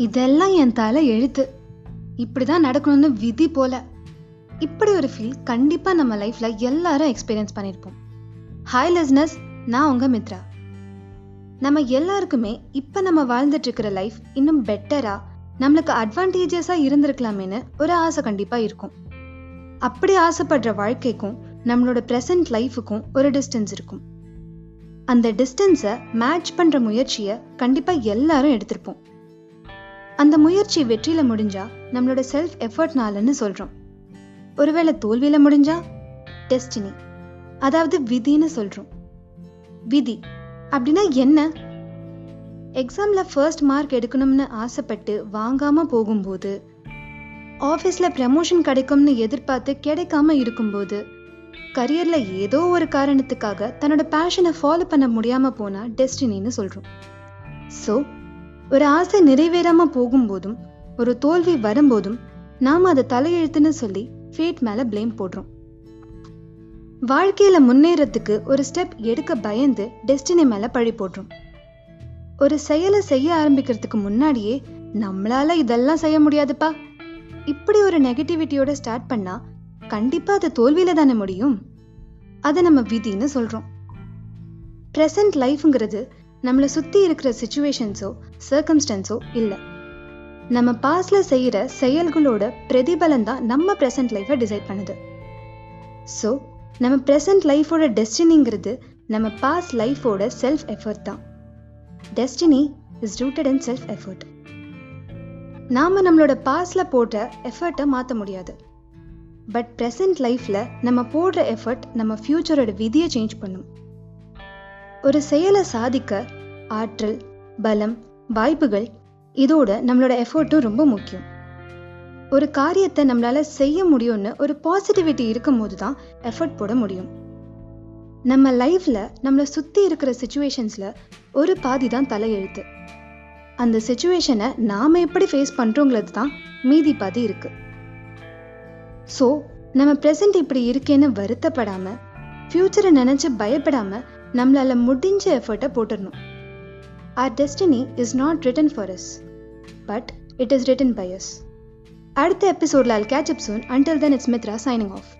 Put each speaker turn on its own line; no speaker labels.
இதெல்லாம் என் தலை எழுத்து. இப்படிதான் நடக்கணும்னு விதி போல. இப்படி ஒரு ஃபீல் கண்டிப்பா நம்ம லைஃப்ல எல்லாரும் எக்ஸ்பீரியன்ஸ் பண்ணியிருப்போம் ஹாய் லிஸ்னஸ் நான் உங்க மித்ரா. நம்ம எல்லாருக்குமே இப்ப நம்ம வாழ்ந்துட்டு இருக்கிற லைஃப் இன்னும் பெட்டரா நம்மளுக்கு அட்வான்டேஜஸா இருந்திருக்கலாமேன்னு ஒரு ஆசை கண்டிப்பா இருக்கும். அப்படி ஆசைப்படுற வாழ்க்கைக்கும் நம்மளோட ப்ரெசன்ட் லைஃபுக்கும் ஒரு டிஸ்டன்ஸ் இருக்கும். அந்த டிஸ்டன்ஸை மேட்ச் பண்ற முயற்சியை கண்டிப்பா எல்லாரும் எடுத்திருப்போம். அந்த முயற்சி வெற்றியில முடிஞ்சா நம்மளோட செல்ஃப் எஃபர்ட்னாலன்னு சொல்றோம். ஒருவேளை தோல்வியில முடிஞ்சா? டெஸ்டினி அதாவது விதின்னு சொல்றோம். விதி அப்படின்னா என்ன? எக்ஸாம்ல ஃபர்ஸ்ட் மார்க் எடுக்கணும்னு ஆசைப்பட்டு வாங்காம போகும்போது ஆஃபீஸில் ப்ரமோஷன் கிடைக்கும்னு எதிர்பார்த்து கிடைக்காம இருக்கும்போது கரியரில் ஏதோ ஒரு காரணத்துக்காக தன்னோட பேஷனை ஃபாலோ பண்ண முடியாமல் போனால் டெஸ்டினின்னு சொல்கிறோம் ஸோ ஒரு ஆசை நிறைவேறாம போகும்போதும் ஒரு தோல்வி வரும்போதும் நாம அதை தலையெழுத்துன்னு சொல்லி ஃபேட் மேல பிளேம் போடுறோம். வாழ்க்கையில முன்னேறத்துக்கு ஒரு ஸ்டெப் எடுக்க பயந்து டெஸ்டினி மேல பழி போடுறோம். ஒரு செயலை செய்ய ஆரம்பிக்கிறதுக்கு முன்னாடியே நம்மளால இதெல்லாம் செய்ய முடியாதுப்பா. இப்படி ஒரு நெகட்டிவிட்டியோட ஸ்டார்ட் பண்ணா கண்டிப்பா அது தோல்வியில தானே முடியும்? அதை நம்ம விதின்னு சொல்றோம். ப்ரெசன்ட் லைஃப்ங்கிறது நம்மளை சுற்றி இருக்கிற சுச்சுவேஷன்ஸோ சர்க்கம்ஸ்டன்ஸோ இல்லை. நம்ம பாஸ்ட்ல செய்கிற செயல்களோட பிரதிபலன் தான் நம்ம ப்ரெசன்ட் லைஃபை டிசைட் பண்ணுது. ஸோ நம்ம ப்ரெசன்ட் லைஃபோட டெஸ்டினிங்கிறது நம்ம பாஸ்ட் லைஃபோட செல்ஃப் எஃபர்ட் தான். Destiny is rooted in self effort நாம் நம்மளோட பாஸ்ட்ல போட்ட எஃபர்ட்டை மாற்ற முடியாது. பட் ப்ரெசன்ட் லைஃப்பில் நம்ம போடுற எஃபர்ட் நம்ம ஃப்யூச்சரோட விதியை சேஞ்ச் பண்ணும். ஒரு செயலை சாதிக்க ஆற்றல் பலம் வாய்ப்புகள் இதோட நம்மளோட எஃபர்ட்டும் ரொம்ப முக்கியம். ஒரு காரியத்தை நம்மளால செய்ய முடியும்னு ஒரு பாசிட்டிவிட்டி இருக்கும் போது தான் எஃபர்ட் போட முடியும். நம்ம லைஃப்ல நம்மளை சுத்தி இருக்கிற சுச்சுவேஷன்ஸ்ல ஒரு பாதி தான் தலையெழுத்து. அந்த சுச்சுவேஷனை நாம எப்படி ஃபேஸ் பண்றோங்கிறது தான் மீதி பாதி இருக்கு. ஸோ நம்ம ப்ரெசன்ட் இப்படி இருக்கேன்னு வருத்தப்படாம ஃப்யூச்சரை நினைச்சு பயப்படாமல் நம்மளால முடிஞ்ச எஃபர்ட்டை போட்டுடணும் or destiny is not written for us but it is written by us அடுத்த எபிசோட்ல I'll catch soon soon. Then it's Mitra signing off.